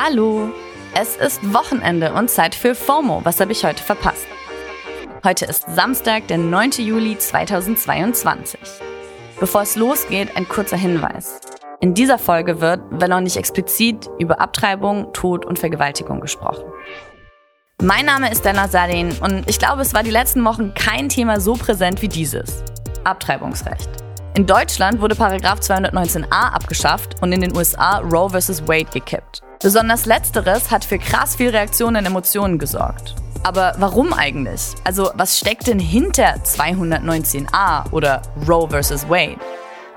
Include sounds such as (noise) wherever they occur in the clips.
Hallo! Es ist Wochenende und Zeit für FOMO. Was habe ich heute verpasst? Heute ist Samstag, der 9. Juli 2022. Bevor es losgeht, ein kurzer Hinweis. In dieser Folge wird, wenn auch nicht explizit, über Abtreibung, Tod und Vergewaltigung gesprochen. Mein Name ist Dana Salin und ich glaube, es war die letzten Wochen kein Thema so präsent wie dieses. Abtreibungsrecht. In Deutschland wurde Paragraph 219a abgeschafft und in den USA Roe vs. Wade gekippt. Besonders letzteres hat für krass viel Reaktionen und Emotionen gesorgt. Aber warum eigentlich? Also, was steckt denn hinter 219a oder Roe vs. Wade?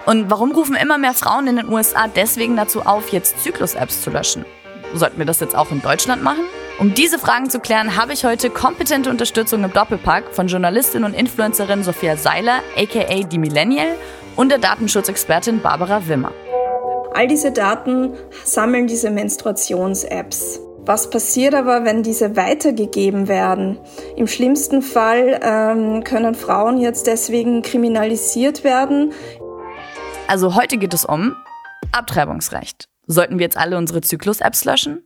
Und warum rufen immer mehr Frauen in den USA deswegen dazu auf, jetzt Zyklus-Apps zu löschen? Sollten wir das jetzt auch in Deutschland machen? Um diese Fragen zu klären, habe ich heute kompetente Unterstützung im Doppelpack von Journalistin und Influencerin Sophia Seiler, aka die Millennial, und der Datenschutzexpertin Barbara Wimmer. All diese Daten sammeln diese Menstruations-Apps. Was passiert aber, wenn diese weitergegeben werden? Im schlimmsten Fall ähm, können Frauen jetzt deswegen kriminalisiert werden. Also heute geht es um Abtreibungsrecht. Sollten wir jetzt alle unsere Zyklus-Apps löschen?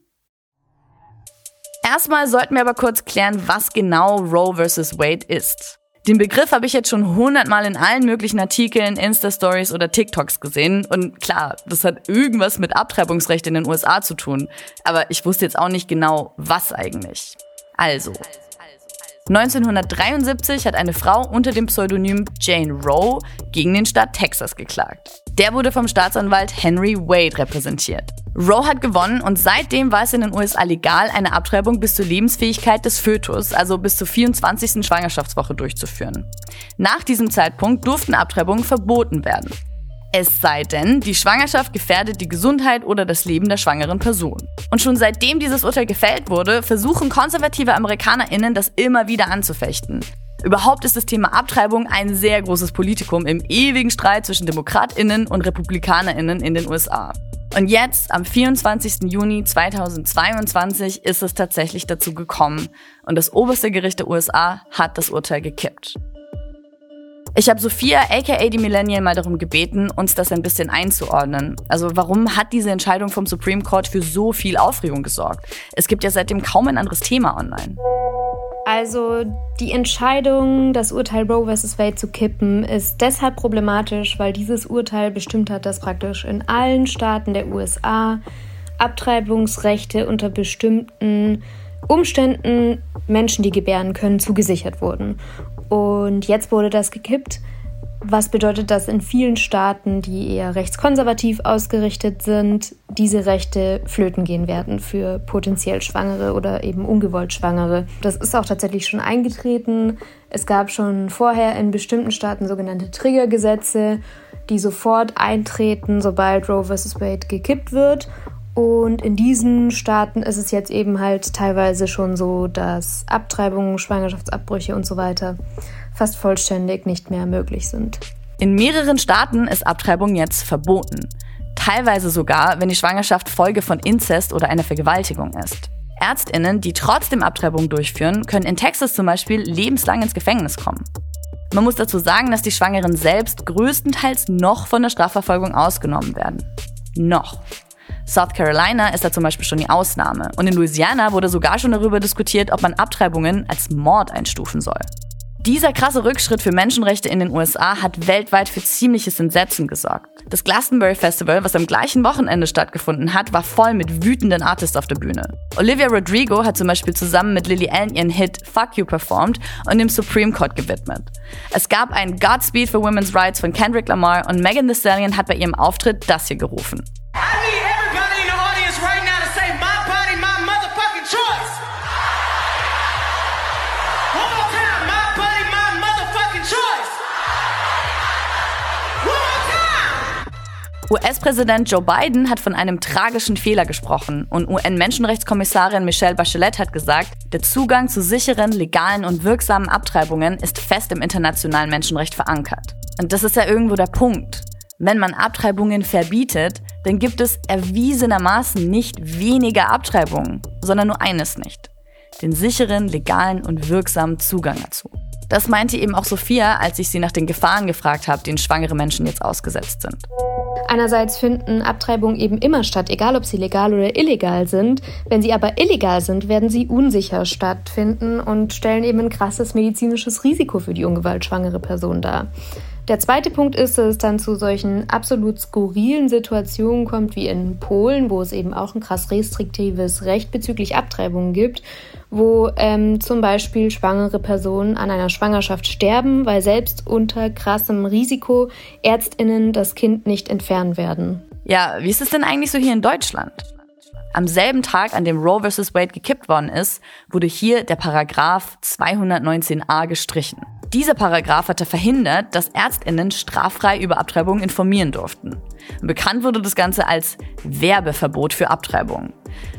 Erstmal sollten wir aber kurz klären, was genau Roe vs. Wade ist. Den Begriff habe ich jetzt schon hundertmal in allen möglichen Artikeln, Insta-Stories oder TikToks gesehen. Und klar, das hat irgendwas mit Abtreibungsrecht in den USA zu tun. Aber ich wusste jetzt auch nicht genau, was eigentlich. Also. 1973 hat eine Frau unter dem Pseudonym Jane Roe gegen den Staat Texas geklagt. Der wurde vom Staatsanwalt Henry Wade repräsentiert. Roe hat gewonnen und seitdem war es in den USA legal, eine Abtreibung bis zur Lebensfähigkeit des Fötus, also bis zur 24. Schwangerschaftswoche durchzuführen. Nach diesem Zeitpunkt durften Abtreibungen verboten werden. Es sei denn, die Schwangerschaft gefährdet die Gesundheit oder das Leben der schwangeren Person. Und schon seitdem dieses Urteil gefällt wurde, versuchen konservative AmerikanerInnen das immer wieder anzufechten. Überhaupt ist das Thema Abtreibung ein sehr großes Politikum im ewigen Streit zwischen DemokratInnen und RepublikanerInnen in den USA. Und jetzt, am 24. Juni 2022, ist es tatsächlich dazu gekommen und das oberste Gericht der USA hat das Urteil gekippt. Ich habe Sophia, aka die Millennial, mal darum gebeten, uns das ein bisschen einzuordnen. Also warum hat diese Entscheidung vom Supreme Court für so viel Aufregung gesorgt? Es gibt ja seitdem kaum ein anderes Thema online. Also die Entscheidung, das Urteil Roe vs. Wade zu kippen, ist deshalb problematisch, weil dieses Urteil bestimmt hat, dass praktisch in allen Staaten der USA Abtreibungsrechte unter bestimmten Umständen Menschen, die gebären können, zugesichert wurden. Und jetzt wurde das gekippt was bedeutet, dass in vielen Staaten, die eher rechtskonservativ ausgerichtet sind, diese Rechte flöten gehen werden für potenziell Schwangere oder eben ungewollt Schwangere. Das ist auch tatsächlich schon eingetreten. Es gab schon vorher in bestimmten Staaten sogenannte Triggergesetze, die sofort eintreten, sobald Roe vs. Wade gekippt wird. Und in diesen Staaten ist es jetzt eben halt teilweise schon so, dass Abtreibungen, Schwangerschaftsabbrüche und so weiter fast vollständig nicht mehr möglich sind. In mehreren Staaten ist Abtreibung jetzt verboten. Teilweise sogar, wenn die Schwangerschaft Folge von Inzest oder einer Vergewaltigung ist. Ärztinnen, die trotzdem Abtreibung durchführen, können in Texas zum Beispiel lebenslang ins Gefängnis kommen. Man muss dazu sagen, dass die Schwangeren selbst größtenteils noch von der Strafverfolgung ausgenommen werden. Noch. South Carolina ist da zum Beispiel schon die Ausnahme. Und in Louisiana wurde sogar schon darüber diskutiert, ob man Abtreibungen als Mord einstufen soll. Dieser krasse Rückschritt für Menschenrechte in den USA hat weltweit für ziemliches Entsetzen gesorgt. Das Glastonbury Festival, was am gleichen Wochenende stattgefunden hat, war voll mit wütenden Artists auf der Bühne. Olivia Rodrigo hat zum Beispiel zusammen mit Lily Allen ihren Hit Fuck You performt und dem Supreme Court gewidmet. Es gab ein Godspeed for Women's Rights von Kendrick Lamar und Megan Thee Stallion hat bei ihrem Auftritt das hier gerufen. US-Präsident Joe Biden hat von einem tragischen Fehler gesprochen und UN-Menschenrechtskommissarin Michelle Bachelet hat gesagt, der Zugang zu sicheren, legalen und wirksamen Abtreibungen ist fest im internationalen Menschenrecht verankert. Und das ist ja irgendwo der Punkt. Wenn man Abtreibungen verbietet, dann gibt es erwiesenermaßen nicht weniger Abtreibungen, sondern nur eines nicht. Den sicheren, legalen und wirksamen Zugang dazu. Das meinte eben auch Sophia, als ich sie nach den Gefahren gefragt habe, denen schwangere Menschen jetzt ausgesetzt sind. Einerseits finden Abtreibungen eben immer statt, egal ob sie legal oder illegal sind. Wenn sie aber illegal sind, werden sie unsicher stattfinden und stellen eben ein krasses medizinisches Risiko für die ungewaltschwangere Person dar. Der zweite Punkt ist, dass es dann zu solchen absolut skurrilen Situationen kommt, wie in Polen, wo es eben auch ein krass restriktives Recht bezüglich Abtreibungen gibt, wo ähm, zum Beispiel schwangere Personen an einer Schwangerschaft sterben, weil selbst unter krassem Risiko Ärztinnen das Kind nicht entfernen werden. Ja, wie ist es denn eigentlich so hier in Deutschland? Am selben Tag, an dem Roe vs. Wade gekippt worden ist, wurde hier der Paragraph 219a gestrichen. Dieser Paragraph hatte verhindert, dass Ärztinnen straffrei über Abtreibungen informieren durften. Bekannt wurde das Ganze als Werbeverbot für Abtreibungen.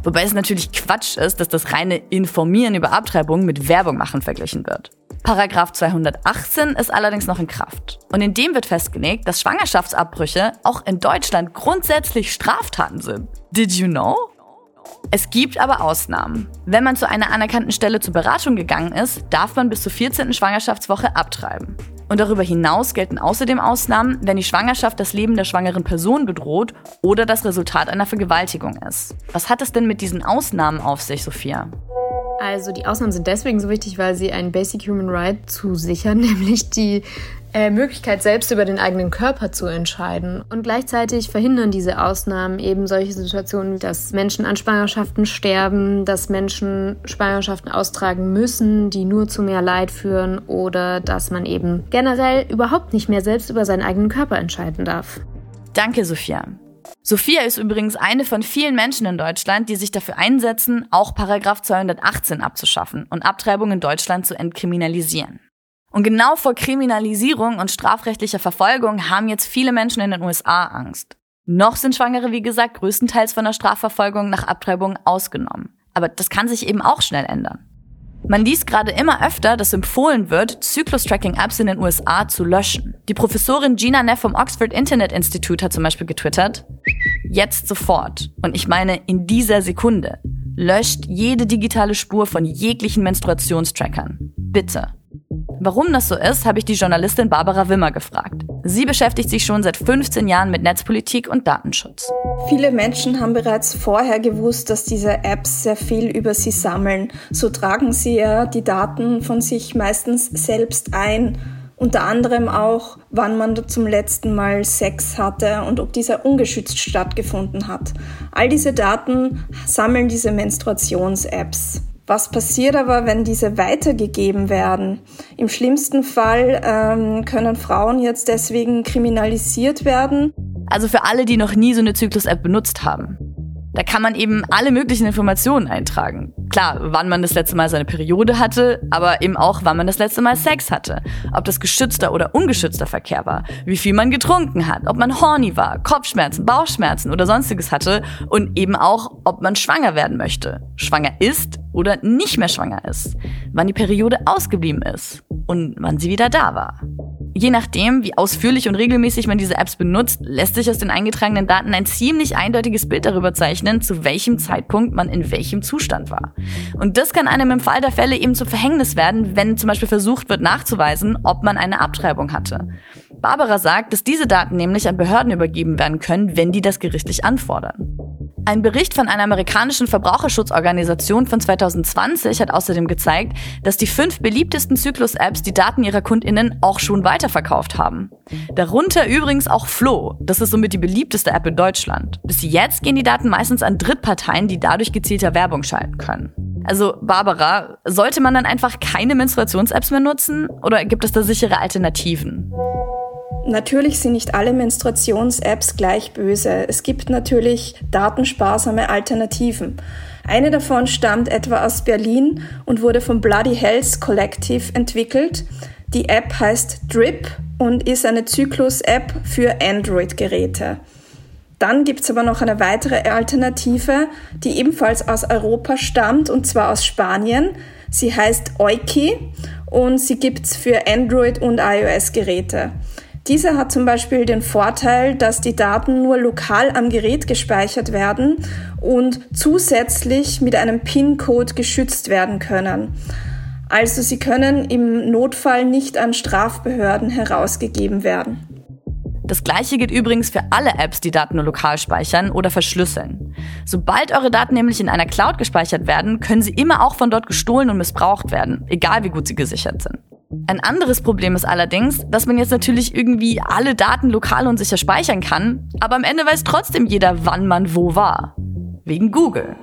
Wobei es natürlich Quatsch ist, dass das reine Informieren über Abtreibungen mit Werbung machen verglichen wird. Paragraph 218 ist allerdings noch in Kraft. Und in dem wird festgelegt, dass Schwangerschaftsabbrüche auch in Deutschland grundsätzlich Straftaten sind. Did you know? Es gibt aber Ausnahmen. Wenn man zu einer anerkannten Stelle zur Beratung gegangen ist, darf man bis zur 14. Schwangerschaftswoche abtreiben. Und darüber hinaus gelten außerdem Ausnahmen, wenn die Schwangerschaft das Leben der schwangeren Person bedroht oder das Resultat einer Vergewaltigung ist. Was hat es denn mit diesen Ausnahmen auf sich, Sophia? Also die Ausnahmen sind deswegen so wichtig, weil sie ein Basic Human Right zusichern, (laughs) nämlich die äh, Möglichkeit, selbst über den eigenen Körper zu entscheiden. Und gleichzeitig verhindern diese Ausnahmen eben solche Situationen, dass Menschen an Schwangerschaften sterben, dass Menschen Schwangerschaften austragen müssen, die nur zu mehr Leid führen oder dass man eben generell überhaupt nicht mehr selbst über seinen eigenen Körper entscheiden darf. Danke, Sophia. Sophia ist übrigens eine von vielen Menschen in Deutschland, die sich dafür einsetzen, auch Paragraph 218 abzuschaffen und Abtreibung in Deutschland zu entkriminalisieren. Und genau vor Kriminalisierung und strafrechtlicher Verfolgung haben jetzt viele Menschen in den USA Angst. Noch sind Schwangere, wie gesagt, größtenteils von der Strafverfolgung nach Abtreibung ausgenommen. Aber das kann sich eben auch schnell ändern. Man liest gerade immer öfter, dass empfohlen wird, Zyklus-Tracking-Apps in den USA zu löschen. Die Professorin Gina Neff vom Oxford Internet Institute hat zum Beispiel getwittert, jetzt sofort, und ich meine in dieser Sekunde, löscht jede digitale Spur von jeglichen Menstruationstrackern. Bitte. Warum das so ist, habe ich die Journalistin Barbara Wimmer gefragt. Sie beschäftigt sich schon seit 15 Jahren mit Netzpolitik und Datenschutz. Viele Menschen haben bereits vorher gewusst, dass diese Apps sehr viel über sie sammeln. So tragen sie ja die Daten von sich meistens selbst ein. Unter anderem auch, wann man zum letzten Mal Sex hatte und ob dieser ungeschützt stattgefunden hat. All diese Daten sammeln diese Menstruations-Apps. Was passiert aber, wenn diese weitergegeben werden? Im schlimmsten Fall ähm, können Frauen jetzt deswegen kriminalisiert werden. Also für alle, die noch nie so eine Zyklus-App benutzt haben. Da kann man eben alle möglichen Informationen eintragen. Klar, wann man das letzte Mal seine Periode hatte, aber eben auch, wann man das letzte Mal Sex hatte. Ob das geschützter oder ungeschützter Verkehr war, wie viel man getrunken hat, ob man horny war, Kopfschmerzen, Bauchschmerzen oder sonstiges hatte und eben auch, ob man schwanger werden möchte, schwanger ist oder nicht mehr schwanger ist, wann die Periode ausgeblieben ist und wann sie wieder da war. Je nachdem, wie ausführlich und regelmäßig man diese Apps benutzt, lässt sich aus den eingetragenen Daten ein ziemlich eindeutiges Bild darüber zeichnen, zu welchem Zeitpunkt man in welchem Zustand war. Und das kann einem im Fall der Fälle eben zu Verhängnis werden, wenn zum Beispiel versucht wird nachzuweisen, ob man eine Abtreibung hatte. Barbara sagt, dass diese Daten nämlich an Behörden übergeben werden können, wenn die das gerichtlich anfordern. Ein Bericht von einer amerikanischen Verbraucherschutzorganisation von 2020 hat außerdem gezeigt, dass die fünf beliebtesten Zyklus-Apps die Daten ihrer KundInnen auch schon weiterverkauft haben. Darunter übrigens auch Flo. Das ist somit die beliebteste App in Deutschland. Bis jetzt gehen die Daten meistens an Drittparteien, die dadurch gezielter Werbung schalten können. Also Barbara, sollte man dann einfach keine Menstruations-Apps mehr nutzen oder gibt es da sichere Alternativen? Natürlich sind nicht alle Menstruations-Apps gleich böse. Es gibt natürlich datensparsame Alternativen. Eine davon stammt etwa aus Berlin und wurde vom Bloody Health Collective entwickelt. Die App heißt Drip und ist eine Zyklus-App für Android-Geräte. Dann gibt's aber noch eine weitere Alternative, die ebenfalls aus Europa stammt und zwar aus Spanien. Sie heißt Oiki und sie gibt's für Android- und iOS-Geräte. Diese hat zum Beispiel den Vorteil, dass die Daten nur lokal am Gerät gespeichert werden und zusätzlich mit einem PIN-Code geschützt werden können. Also sie können im Notfall nicht an Strafbehörden herausgegeben werden. Das gleiche gilt übrigens für alle Apps, die Daten nur lokal speichern oder verschlüsseln. Sobald eure Daten nämlich in einer Cloud gespeichert werden, können sie immer auch von dort gestohlen und missbraucht werden, egal wie gut sie gesichert sind. Ein anderes Problem ist allerdings, dass man jetzt natürlich irgendwie alle Daten lokal und sicher speichern kann, aber am Ende weiß trotzdem jeder, wann man wo war. Wegen Google.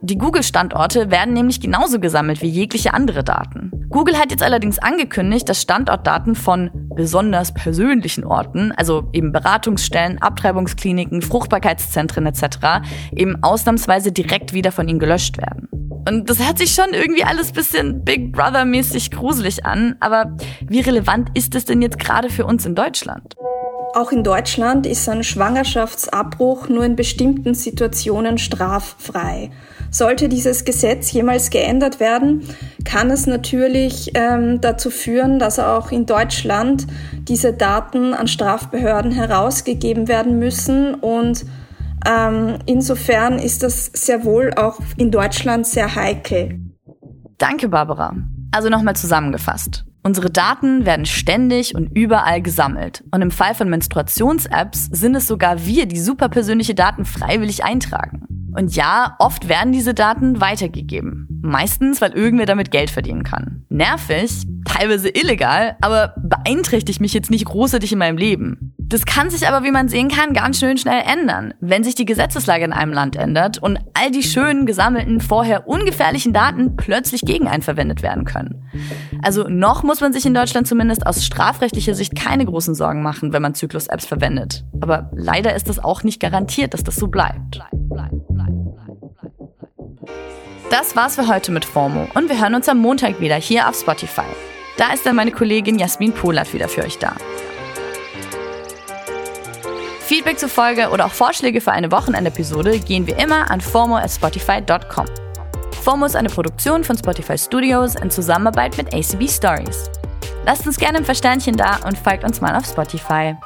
Die Google-Standorte werden nämlich genauso gesammelt wie jegliche andere Daten. Google hat jetzt allerdings angekündigt, dass Standortdaten von besonders persönlichen Orten, also eben Beratungsstellen, Abtreibungskliniken, Fruchtbarkeitszentren etc., eben ausnahmsweise direkt wieder von ihnen gelöscht werden. Und das hört sich schon irgendwie alles bisschen Big Brother-mäßig gruselig an, aber wie relevant ist es denn jetzt gerade für uns in Deutschland? Auch in Deutschland ist ein Schwangerschaftsabbruch nur in bestimmten Situationen straffrei. Sollte dieses Gesetz jemals geändert werden, kann es natürlich ähm, dazu führen, dass auch in Deutschland diese Daten an Strafbehörden herausgegeben werden müssen und ähm, insofern ist das sehr wohl auch in Deutschland sehr heikel. Danke, Barbara. Also nochmal zusammengefasst. Unsere Daten werden ständig und überall gesammelt. Und im Fall von Menstruations-Apps sind es sogar wir, die super persönliche Daten freiwillig eintragen. Und ja, oft werden diese Daten weitergegeben. Meistens, weil irgendwer damit Geld verdienen kann. Nervig, teilweise illegal, aber beeinträchtigt mich jetzt nicht großartig in meinem Leben. Das kann sich aber, wie man sehen kann, ganz schön schnell ändern, wenn sich die Gesetzeslage in einem Land ändert und all die schönen, gesammelten, vorher ungefährlichen Daten plötzlich gegen einen verwendet werden können. Also noch muss man sich in Deutschland zumindest aus strafrechtlicher Sicht keine großen Sorgen machen, wenn man Zyklus-Apps verwendet. Aber leider ist das auch nicht garantiert, dass das so bleibt. Das war's für heute mit FOMO und wir hören uns am Montag wieder hier auf Spotify. Da ist dann meine Kollegin Jasmin Polat wieder für euch da. Feedback zur Folge oder auch Vorschläge für eine Wochenendepisode gehen wie immer an formo at spotify.com. FOMO ist eine Produktion von Spotify Studios in Zusammenarbeit mit ACB Stories. Lasst uns gerne ein Versternchen da und folgt uns mal auf Spotify.